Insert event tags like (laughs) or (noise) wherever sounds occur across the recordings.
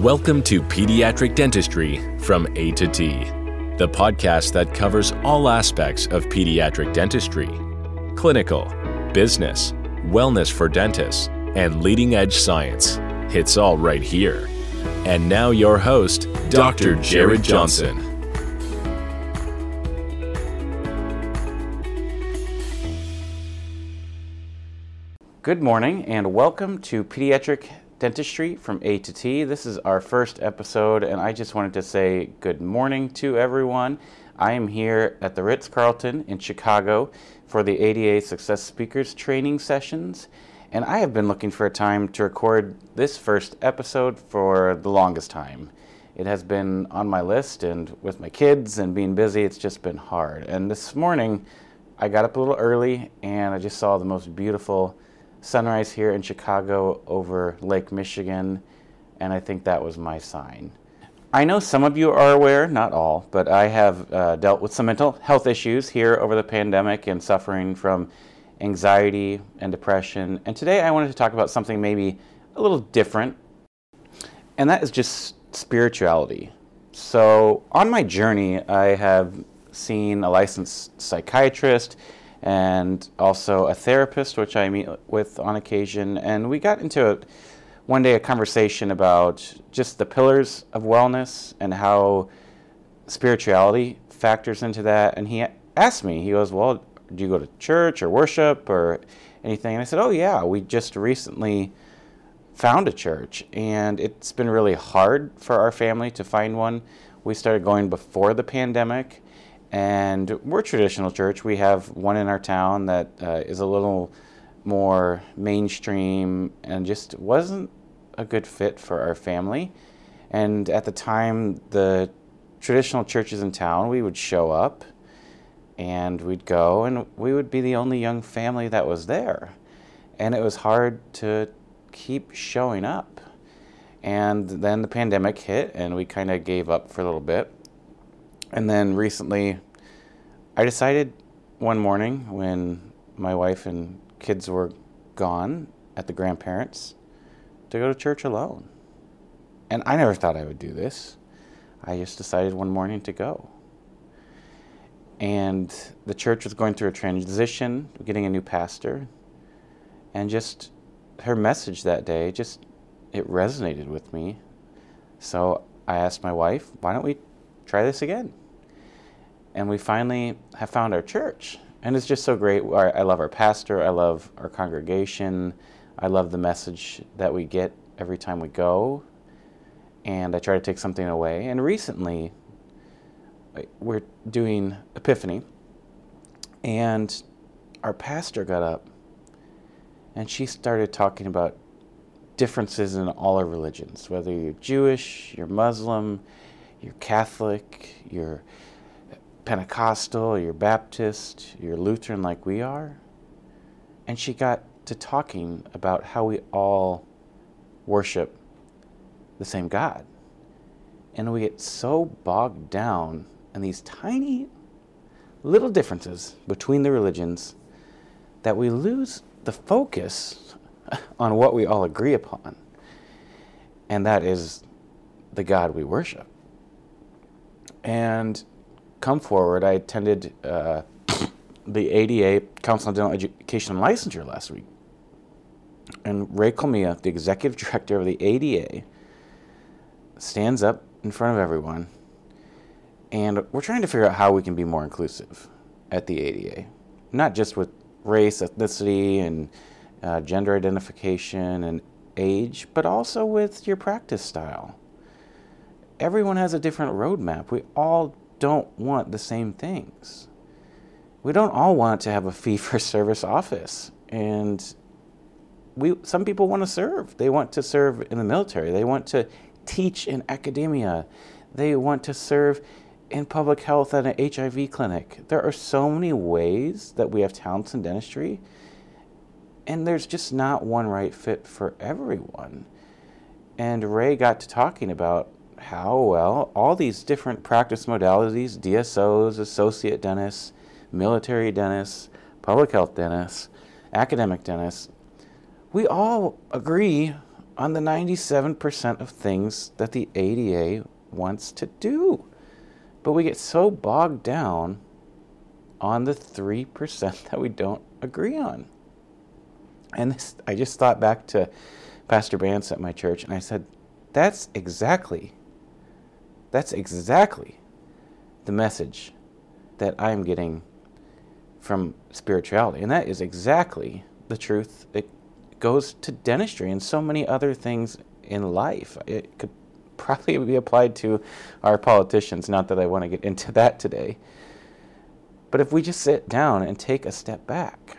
Welcome to Pediatric Dentistry from A to T, the podcast that covers all aspects of pediatric dentistry clinical, business, wellness for dentists, and leading edge science. It's all right here. And now, your host, Dr. Jared Johnson. Good morning and welcome to Pediatric Dentistry from A to T. This is our first episode, and I just wanted to say good morning to everyone. I am here at the Ritz Carlton in Chicago for the ADA Success Speakers training sessions, and I have been looking for a time to record this first episode for the longest time. It has been on my list, and with my kids and being busy, it's just been hard. And this morning, I got up a little early and I just saw the most beautiful sunrise here in Chicago over Lake Michigan, and I think that was my sign. I know some of you are aware, not all, but I have uh, dealt with some mental health issues here over the pandemic and suffering from anxiety and depression. And today I wanted to talk about something maybe a little different, and that is just spirituality. So, on my journey, I have seen a licensed psychiatrist and also a therapist, which I meet with on occasion. And we got into a, one day a conversation about just the pillars of wellness and how spirituality factors into that. And he asked me, he goes, Well, do you go to church or worship or anything? And I said, Oh, yeah, we just recently found a church, and it's been really hard for our family to find one. We started going before the pandemic and we're a traditional church. We have one in our town that uh, is a little more mainstream and just wasn't a good fit for our family. And at the time, the traditional churches in town, we would show up and we'd go, and we would be the only young family that was there. And it was hard to keep showing up. And then the pandemic hit, and we kind of gave up for a little bit. And then recently, I decided one morning when my wife and kids were gone at the grandparents to go to church alone. And I never thought I would do this. I just decided one morning to go. And the church was going through a transition, getting a new pastor. And just her message that day, just it resonated with me. So I asked my wife, why don't we try this again? And we finally have found our church. And it's just so great. I love our pastor, I love our congregation, I love the message that we get every time we go. And I try to take something away. And recently, we're doing Epiphany, and our pastor got up and she started talking about differences in all our religions, whether you're Jewish, you're Muslim, you're Catholic, you're Pentecostal, you're Baptist, you're Lutheran like we are. And she got to talking about how we all worship the same God. And we get so bogged down in these tiny little differences between the religions that we lose the focus (laughs) on what we all agree upon. And that is the God we worship. And come forward. I attended uh, the ADA Council on Dental Education and Licensure last week. And Ray Cohlmia, the executive (laughs) director of the ADA, stands up in front of everyone. And we're trying to figure out how we can be more inclusive at the ADA, not just with race, ethnicity, and uh, gender identification and age, but also with your practice style. Everyone has a different roadmap. We all don't want the same things. We don't all want to have a (laughs) fee for service office. And we, some people want to serve. They want to serve in the military. They want to teach in academia. They want to serve in public health at an HIV clinic. There are so many ways that we have talents in dentistry, and there's just not one right fit for everyone. And Ray got to talking about how? Well, all these different practice modalities DSOs, associate dentists, military dentists, public health dentists, academic dentists we all agree on the 97% of things that the ADA wants to do. But we get so bogged down on the 3% (laughs) that we don't agree on. And this, I just thought back to Pastor Bance at my church, and I said, that's exactly, that's exactly the message that I'm getting from spirituality. And that is exactly the truth. It goes to dentistry and so many other things in life. It could (laughs) probably be applied to our politicians, not that I want to get into that today. But if we just sit down and take a step back,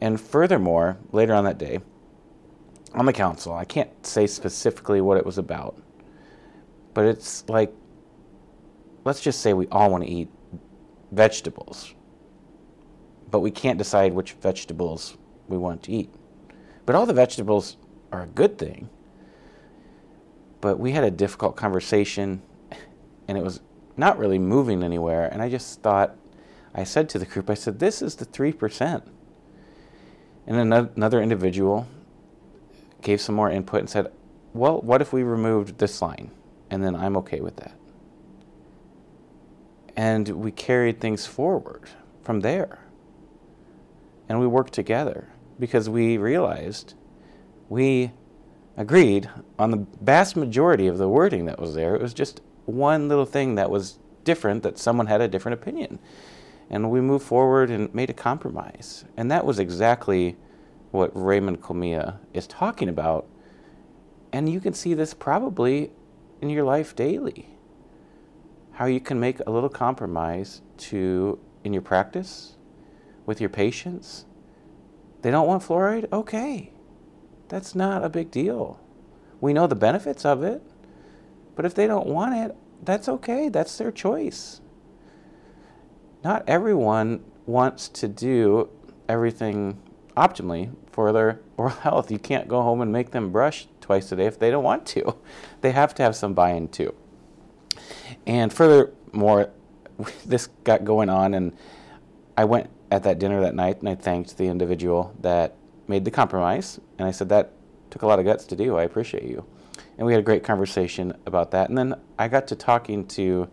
and furthermore, later on that day, on the council, I can't say specifically what it was about, but it's like, let's just say we all want to eat vegetables, but we can't decide which vegetables we want to eat. But all the vegetables are a good thing. But we had a difficult conversation, and it was not really moving anywhere. And I just thought, I said to the group, I said, this is the 3%. And another individual gave some more input and said, well, what if we removed this line? And then I'm okay with that. And we carried things forward from there. And we worked together because we realized we agreed on the vast majority of the wording that was there. It was just one little thing that was different that someone had a different opinion. And we moved forward and made a compromise. And that was exactly what Raymond Cohlmia is talking about. And you can see this probably in your life daily. How you can make a little compromise to in your practice, with your patients. They don't want fluoride? Okay. That's not a big deal. We know the benefits of it. But if they don't want it, that's okay. That's their choice. Not everyone wants to do everything optimally for their (laughs) oral health. You can't go home and make them brush twice a day if they don't want to. (laughs) They have to have some buy in too. And furthermore, (laughs) this got going on, and I went at that dinner that night and I thanked the individual that made the compromise. And I said, That took a lot of guts to do. I appreciate you. And we had a great conversation about that. And then I got to talking to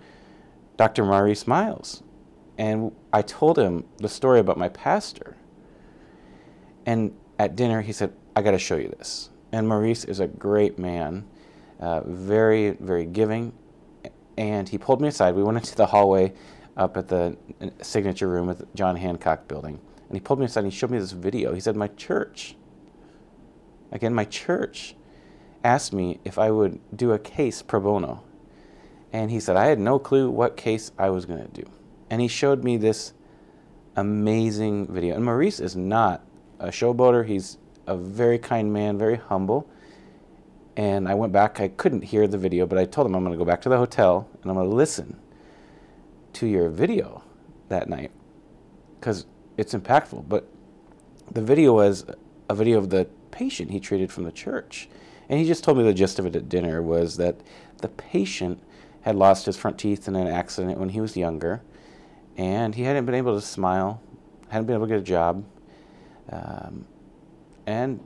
Dr. Maurice Miles. And I told him the story about my pastor and at dinner, he said, I got to show you this. And Maurice is a great man, uh, very, very giving. And he pulled me aside. We went into the hallway up at the uh, signature room at the John Hancock building. And he pulled me aside and he showed me this video. He said, My church, again, my church asked me if I would do a case pro bono. And he said, I had no clue what case I was going to do. And he showed me this amazing video. And Maurice is not a showboater. He's a very kind man, very humble. And I went back. I couldn't hear the video, but I told him I'm going to go back to the hotel and I'm going to listen to your video that night because it's impactful. But the video was a video of the patient he treated from the church. And he just told me the gist of it at dinner was that the patient had lost his front teeth in an accident when he was younger, and he hadn't been able to smile, hadn't been able to get a job, um, and,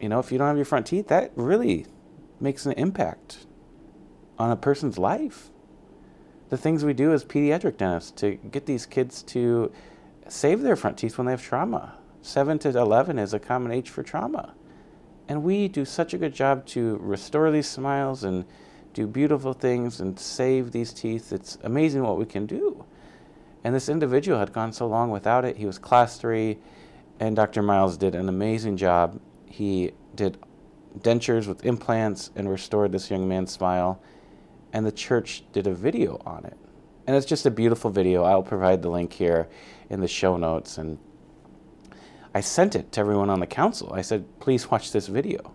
you know, if you don't have your front teeth, that really makes an impact on a person's life. The things we do as pediatric dentists to get these kids to save their front teeth when they have trauma. 7 to 11 is a common age for trauma. And we do such a good job to restore these smiles and do beautiful things and save these teeth. It's amazing what we can do. And this individual had gone so long without it. He was class three and Dr. Miles did an amazing job. He did dentures with implants and restored this young man's smile, and the church did a video on it. And it's just a beautiful video. I'll provide the link here in the show notes. And I sent it to everyone on the council. I said, please watch this video.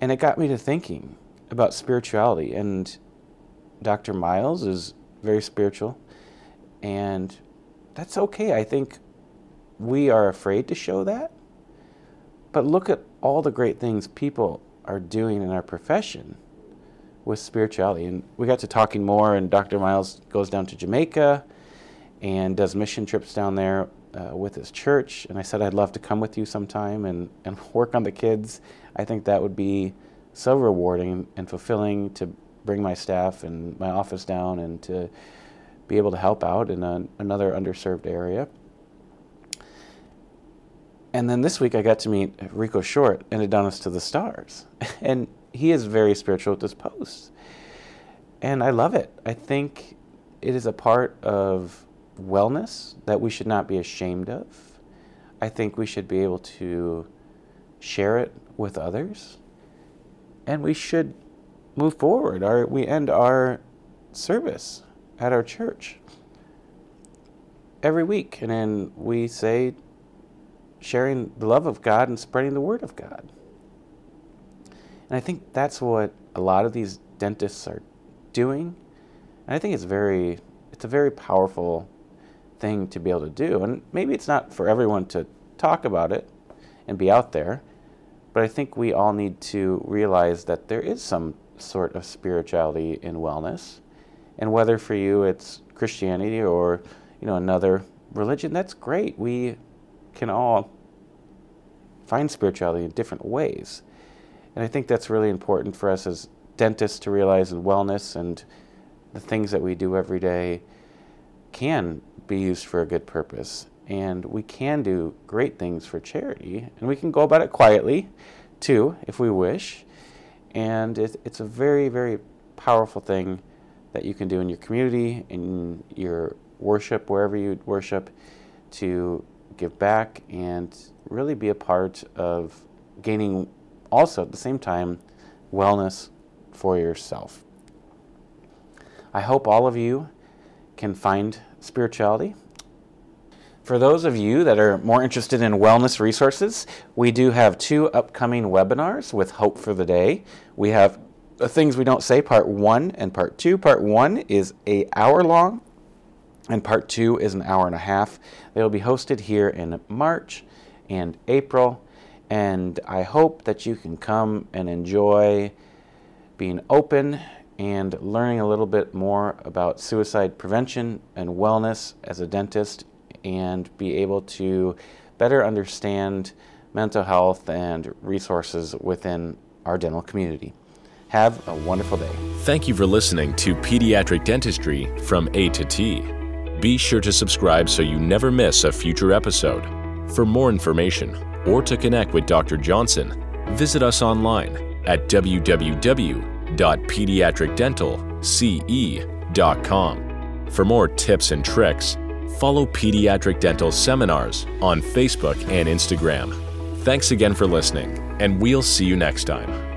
And it got me to thinking about spirituality. And Dr. Miles is very spiritual, and that's okay. I think we are afraid to show that. But look at all the great things people are doing in our profession with spirituality. And we got to talking more, and Dr. Miles goes down to Jamaica and does mission trips down there uh, with his church, and I said I'd love to come with you sometime and, and (laughs) work on the kids. I think that would be so rewarding and fulfilling to bring my staff and my office down and to be able to help out in a, another underserved area. And then this week I got to meet Rico Short and Adonis to the stars. (laughs) and he is very spiritual disposed. And I love it. I think it is a part of wellness that we should not be ashamed of. I think we should be able to share it with others. And we should move forward. Our, we end our service at our church every week. And then we say, sharing the love of God and spreading the word of God. And I think that's what a lot of these dentists are doing. And I think it's very it's a very powerful thing to be able to do. And maybe it's not for everyone to talk about it and be out there, but I think we all need to realize that there is some sort of spirituality in wellness. And whether for you it's Christianity or, you know, another religion, that's great. We can all find spirituality in different ways. And I think that's really important for us as dentists to realize in wellness and the things that we do every day can be used for a good purpose. And we can do great things for charity. And we can go about it quietly, too, if we wish. And it, it's a very, very powerful thing that you can do in your community, in your worship, wherever you worship, to give back and really be a part of gaining also at the same time wellness for yourself. I hope all of you can find spirituality. For those of you that are more interested in wellness resources, we do have two upcoming webinars with Hope for the Day. We have uh, Things We Don't Say, Part 1 and Part 2. Part 1 is a hour long and part two is an hour and a half. They will be hosted here in March and April, and I hope that you can come and enjoy being open and learning a little bit more about suicide prevention and wellness as a dentist and be able to better understand mental health and resources within our dental community. Have a wonderful day. Thank you for listening to Pediatric Dentistry from A to T. Be sure to subscribe so you never miss a future episode. For more information or to connect with Dr. Johnson, visit us online at www.pediatricdentalce.com. For more tips and tricks, follow Pediatric Dental Seminars on Facebook and Instagram. Thanks again for listening, and we'll see you next time.